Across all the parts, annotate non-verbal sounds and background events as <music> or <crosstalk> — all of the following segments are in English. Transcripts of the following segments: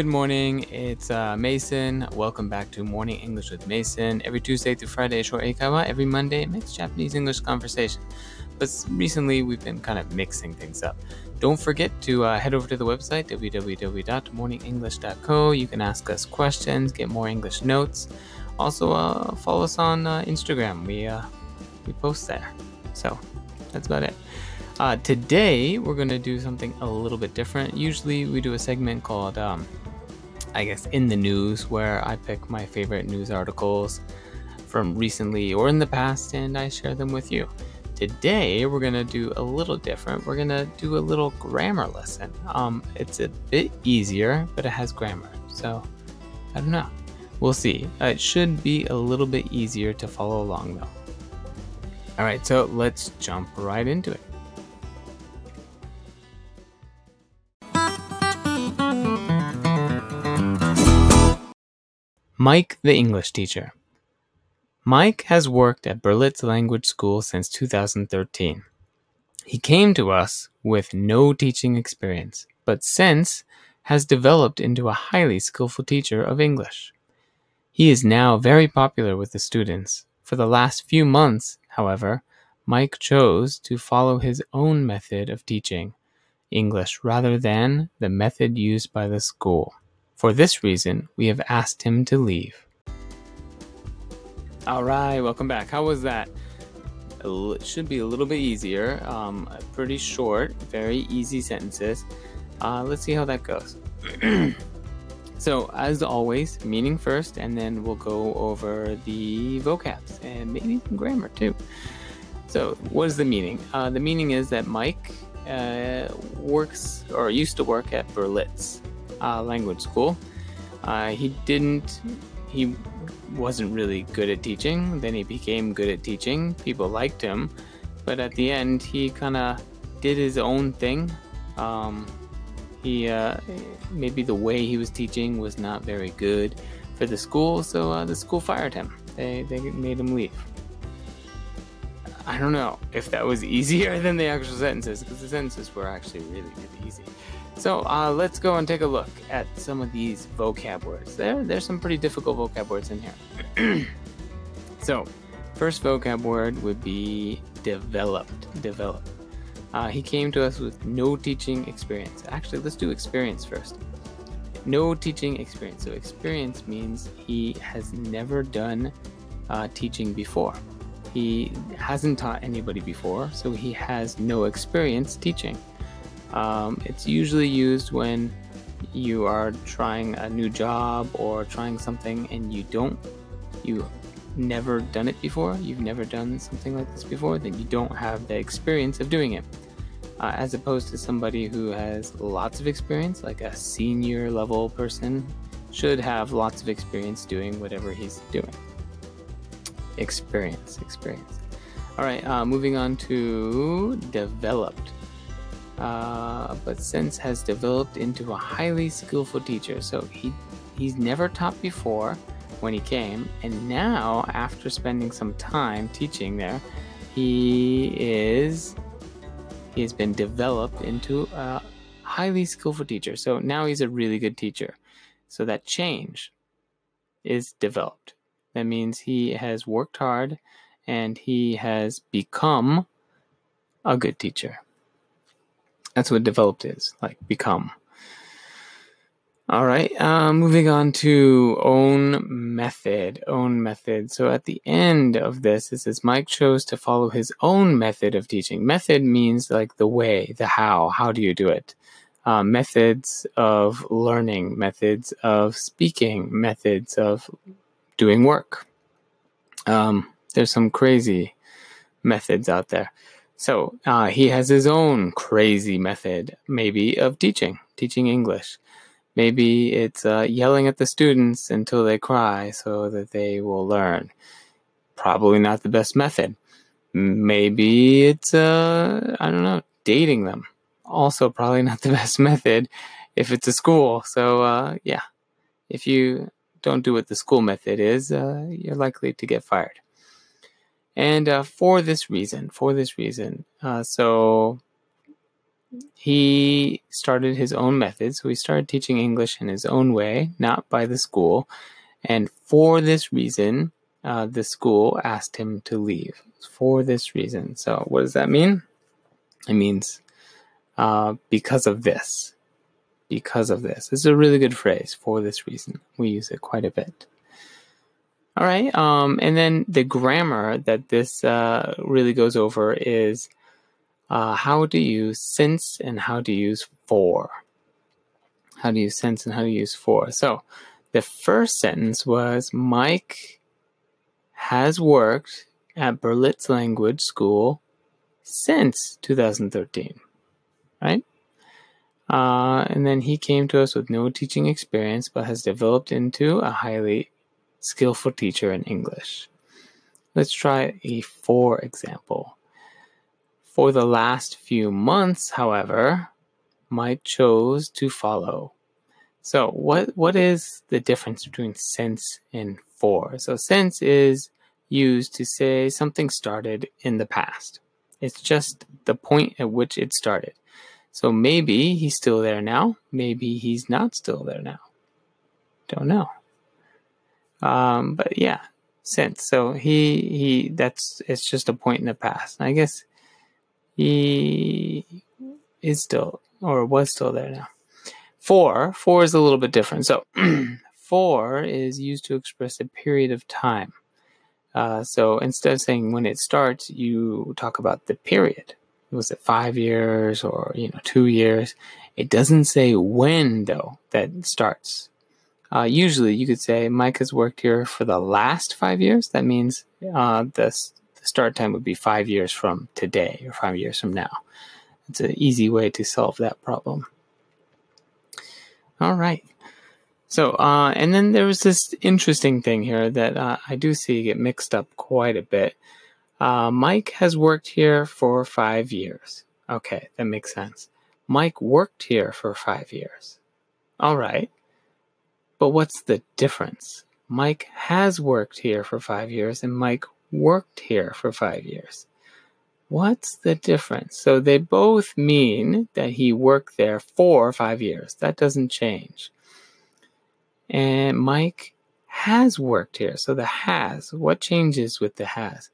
good morning. It's uh, Mason. Welcome back to Morning English with Mason. Every Tuesday through Friday, short eikaiwa. Every Monday, mixed Japanese English conversation. But recently, we've been kind of mixing things up. Don't forget to uh, head over to the website www.morningenglish.co. You can ask us questions, get more English notes. Also, uh, follow us on uh, Instagram. We uh, we post there. So that's about it. Uh, today, we're going to do something a little bit different. Usually, we do a segment called, um, I guess, In the News, where I pick my favorite news articles from recently or in the past and I share them with you. Today, we're going to do a little different. We're going to do a little grammar lesson. Um, it's a bit easier, but it has grammar. So, I don't know. We'll see. Uh, it should be a little bit easier to follow along, though. All right, so let's jump right into it. Mike the English teacher. Mike has worked at Berlitz Language School since 2013. He came to us with no teaching experience, but since has developed into a highly skillful teacher of English. He is now very popular with the students. For the last few months, however, Mike chose to follow his own method of teaching English rather than the method used by the school. For this reason, we have asked him to leave. All right, welcome back. How was that? It should be a little bit easier. Um, pretty short, very easy sentences. Uh, let's see how that goes. <clears throat> so, as always, meaning first, and then we'll go over the vocabs and maybe some grammar too. So, what is the meaning? Uh, the meaning is that Mike uh, works or used to work at Berlitz uh, language school. Uh, he didn't, he wasn't really good at teaching. Then he became good at teaching. People liked him. But at the end, he kind of did his own thing. Um, he, uh, maybe the way he was teaching was not very good for the school, so uh, the school fired him. They, they made him leave. I don't know if that was easier <laughs> than the actual sentences, because the sentences were actually really, really easy. So uh, let's go and take a look at some of these vocab words. There, there's some pretty difficult vocab words in here. <clears throat> so, first vocab word would be developed. Develop. Uh, he came to us with no teaching experience. Actually, let's do experience first. No teaching experience. So, experience means he has never done uh, teaching before. He hasn't taught anybody before, so he has no experience teaching. Um, it's usually used when you are trying a new job or trying something and you don't, you never done it before, you've never done something like this before, then you don't have the experience of doing it. Uh, as opposed to somebody who has lots of experience, like a senior level person, should have lots of experience doing whatever he's doing. Experience, experience. All right, uh, moving on to developed uh, but since has developed into a highly skillful teacher. So he he's never taught before when he came, and now after spending some time teaching there, he is he has been developed into a highly skillful teacher. So now he's a really good teacher. So that change is developed. That means he has worked hard and he has become a good teacher. That's what developed is like become. All right, uh, moving on to own method. Own method. So at the end of this, it says Mike chose to follow his own method of teaching. Method means like the way, the how. How do you do it? Uh, methods of learning, methods of speaking, methods of doing work. Um, there's some crazy methods out there. So uh, he has his own crazy method, maybe, of teaching, teaching English. Maybe it's uh, yelling at the students until they cry so that they will learn. Probably not the best method. Maybe it's, uh, I don't know, dating them. Also, probably <laughs> not the best method if it's a school. So, uh, yeah, if you don't do what the school method is, uh, you're likely to get fired. And uh, for this reason, for this reason, uh, so he started his own method. So he started teaching English in his own way, not by the school. And for this reason, uh, the school asked him to leave. For this reason. So what does that mean? It means uh, because of this. Because of this. This is a really good phrase. For this reason. We use it quite a bit. All right. Um, and then the grammar that this uh, really goes over is uh, how do you since and how do you use for. How do you since and how do you use for. So the first sentence was Mike has worked at Berlitz Language School since 2013, right? Uh, and then he came to us with no teaching experience, but has developed into a highly skillful teacher in English. Let's try a for example. For the last few months, however, Mike chose to follow. So, what what is the difference between since and for? So, since is used to say something started in the past. It's just the point at which it started. So maybe he's still there now. Maybe he's not still there now. Don't know. Um, but yeah, since so he he that's it's just a point in the past. I guess he is still or was still there now. For for is a little bit different. So <clears throat> for is used to express a period of time. Uh, so instead of saying when it starts, you talk about the period. Was it five years or you know two years? It doesn't say when though that starts. Uh, usually, you could say Mike has worked here for the last five years. That means uh, the, the start time would be five years from today or five years from now. It's an easy way to solve that problem. All right. So, uh, and then there was this interesting thing here that uh, I do see get mixed up quite a bit. Uh, Mike has worked here for five years. Okay, that makes sense. Mike worked here for five years. All right. But what's the difference? Mike has worked here for five years and Mike worked here for five years. What's the difference? So they both mean that he worked there for five years. That doesn't change. And Mike has worked here. So the has, what changes with the has?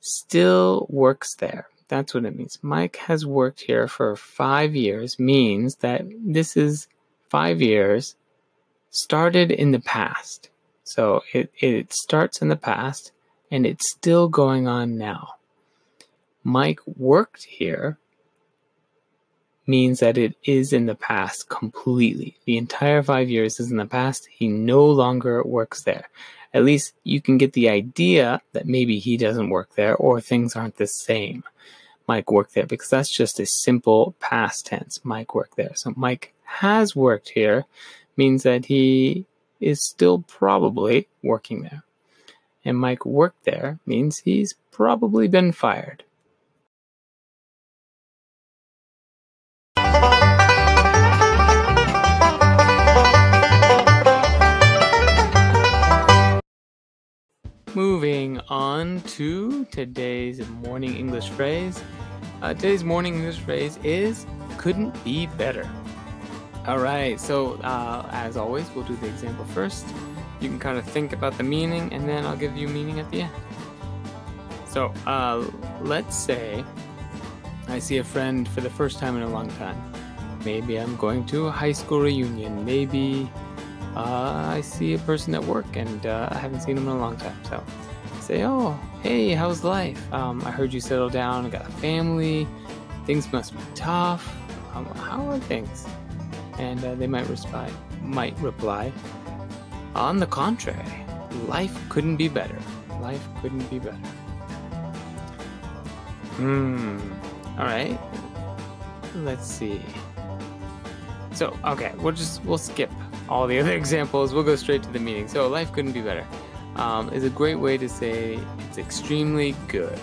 Still works there. That's what it means. Mike has worked here for five years means that this is five years started in the past. So it, it starts in the past and it's still going on now. Mike worked here means that it is in the past completely. The entire five years is in the past. He no longer works there. At least you can get the idea that maybe he doesn't work there or things aren't the same. Mike worked there because that's just a simple past tense. Mike worked there. So Mike has worked here means that he is still probably working there. And Mike worked there means he's probably been fired. Moving on to today's morning English phrase. Uh, today's morning English phrase is couldn't be better. All right, so uh, as always, we'll do the example first. You can kind of think about the meaning, and then I'll give you meaning at the end. So uh, let's say I see a friend for the first time in a long time. Maybe I'm going to a high school reunion. Maybe uh, I see a person at work and uh, I haven't seen them in a long time. So I say, Oh, hey, how's life? Um, I heard you settled down got a family. Things must be tough. Um, how are things? And uh, they might reply, might reply, on the contrary, life couldn't be better. Life couldn't be better. Hmm. All right. Let's see. So, okay, we'll just we'll skip all the <laughs> other examples. We'll go straight to the meaning. So, life couldn't be better. Um, is a great way to say it's extremely good.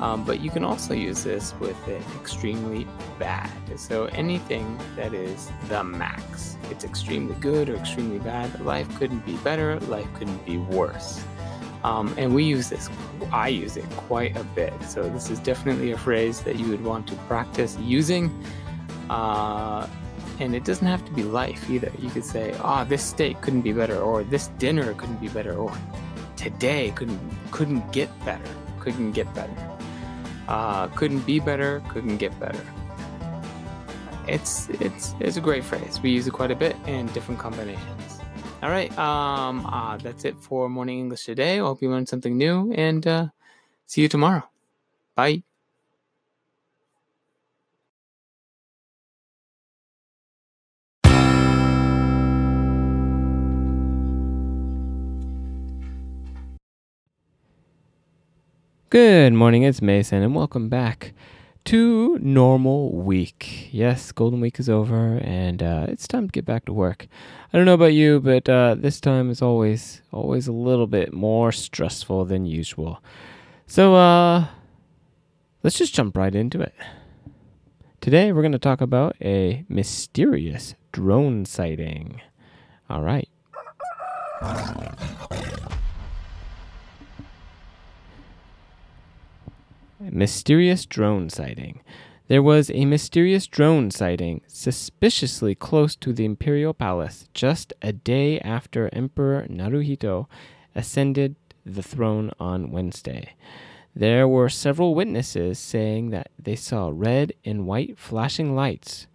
Um, but you can also use this with it extremely bad. So anything that is the max. It's extremely good or extremely bad. Life couldn't be better. Life couldn't be worse. Um, and we use this, I use it quite a bit. So this is definitely a phrase that you would want to practice using. Uh, and it doesn't have to be life either. You could say, "Ah, oh, this steak couldn't be better," or "This dinner couldn't be better," or "Today couldn't couldn't get better." Couldn't get better. Uh, couldn't be better. Couldn't get better. It's it's it's a great phrase. We use it quite a bit in different combinations. All right. Um. Uh, that's it for morning English today. I hope you learned something new, and uh, see you tomorrow. Bye. Good morning, it's Mason, and welcome back to normal week. Yes, Golden Week is over, and uh, it's time to get back to work. I don't know about you, but uh, this time is always always a little bit more stressful than usual. So, uh, let's just jump right into it. Today, we're going to talk about a mysterious drone sighting. All right. Mysterious drone sighting. There was a mysterious drone sighting suspiciously close to the imperial palace just a day after Emperor Naruhito ascended the throne on Wednesday. There were several witnesses saying that they saw red and white flashing lights.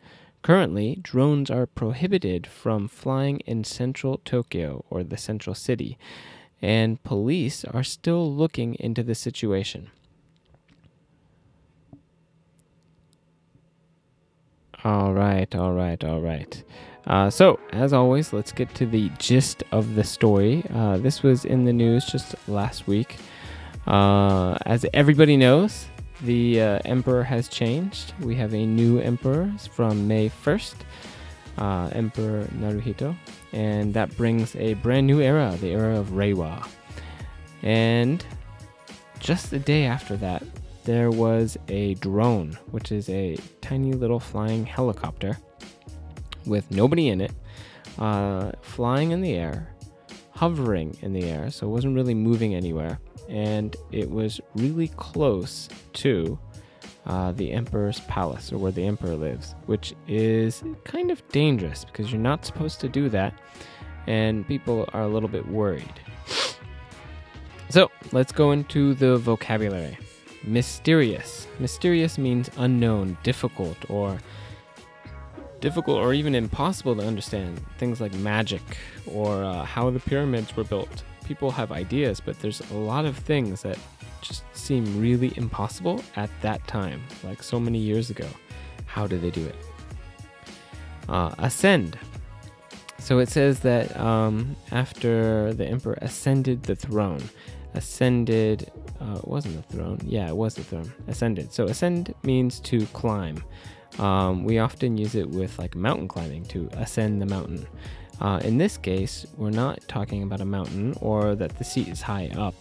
Currently, drones are prohibited from flying in central Tokyo or the central city, and police are still looking into the situation. All right, all right, all right. Uh, so, as always, let's get to the gist of the story. Uh, this was in the news just last week. Uh, as everybody knows, the uh, emperor has changed. We have a new emperor from May 1st, uh, Emperor Naruhito, and that brings a brand new era, the era of Reiwa. And just the day after that, there was a drone, which is a tiny little flying helicopter with nobody in it, uh, flying in the air, hovering in the air, so it wasn't really moving anywhere, and it was really close to uh, the emperor's palace, or where the emperor lives, which is kind of dangerous because you're not supposed to do that, and people are a little bit worried. So let's go into the vocabulary. Mysterious. Mysterious means unknown, difficult, or difficult or even impossible to understand. Things like magic or uh, how the pyramids were built. People have ideas, but there's a lot of things that just seem really impossible at that time, like so many years ago. How did they do it? Uh, ascend. So it says that um, after the emperor ascended the throne, ascended uh, it wasn't the throne. Yeah it was the throne. Ascended. So ascend means to climb. Um, we often use it with like mountain climbing to ascend the mountain. Uh, in this case we're not talking about a mountain or that the seat is high up.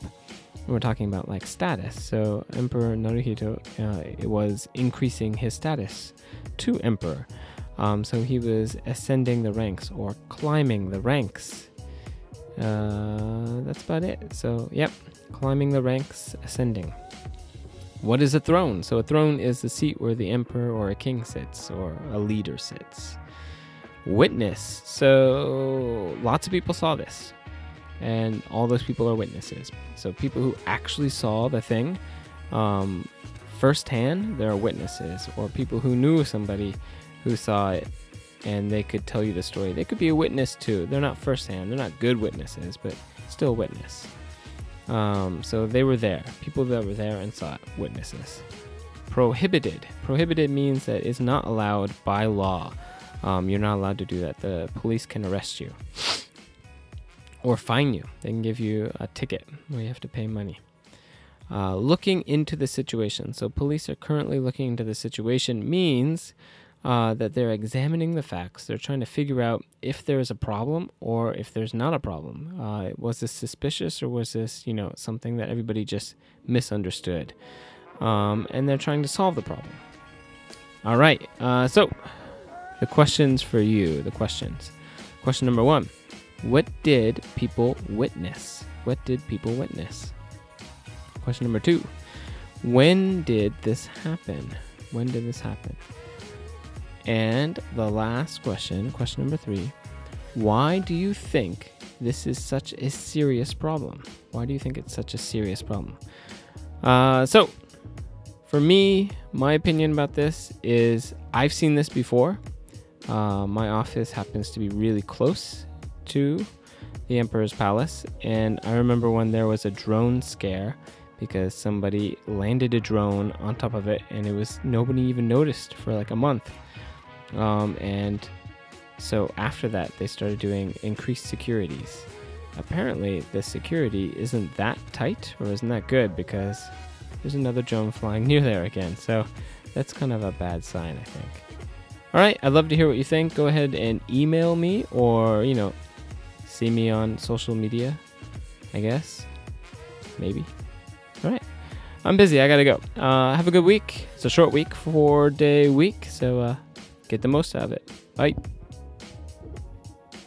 We're talking about like status. So emperor naruhito uh, was increasing his status to emperor. Um, so he was ascending the ranks or climbing the ranks uh, that's about it. So, yep, climbing the ranks, ascending. What is a throne? So, a throne is the seat where the emperor or a king sits or a leader sits. Witness. So, lots of people saw this, and all those people are witnesses. So, people who actually saw the thing um, firsthand, there are witnesses, or people who knew somebody who saw it and they could tell you the story. They could be a witness too. They're not firsthand, they're not good witnesses, but still a witness. Um, so they were there. People that were there and saw it, witnesses. Prohibited. Prohibited means that it's not allowed by law. Um, you're not allowed to do that. The police can arrest you or fine you. They can give you a ticket where you have to pay money. Uh, looking into the situation. So, police are currently looking into the situation means uh, that they're examining the facts. They're trying to figure out if there's a problem or if there's not a problem. Uh, was this suspicious or was this, you know, something that everybody just misunderstood? Um, and they're trying to solve the problem. All right. Uh, so, the questions for you. The questions. Question number one What did people witness? what did people witness? Question number two When did this happen? When did this happen? And the last question, question number three Why do you think this is such a serious problem? Why do you think it's such a serious problem? Uh, so, for me, my opinion about this is I've seen this before. Uh, my office happens to be really close to the Emperor's Palace, and I remember when there was a drone scare because somebody landed a drone on top of it, and it was nobody even noticed for like a month. Um, and so after that, they started doing increased securities. Apparently, the security isn't that tight or isn't that good because there's another drone flying <laughs> near there again. So that's kind of a bad sign, I think. All right, I'd love to hear what you think. Go ahead and email me or, you know, see me on social media, I guess. Maybe. All right. I'm busy. I got to go. Uh, have a good week. It's a short week, four day week. So uh, get the most out of it. Bye.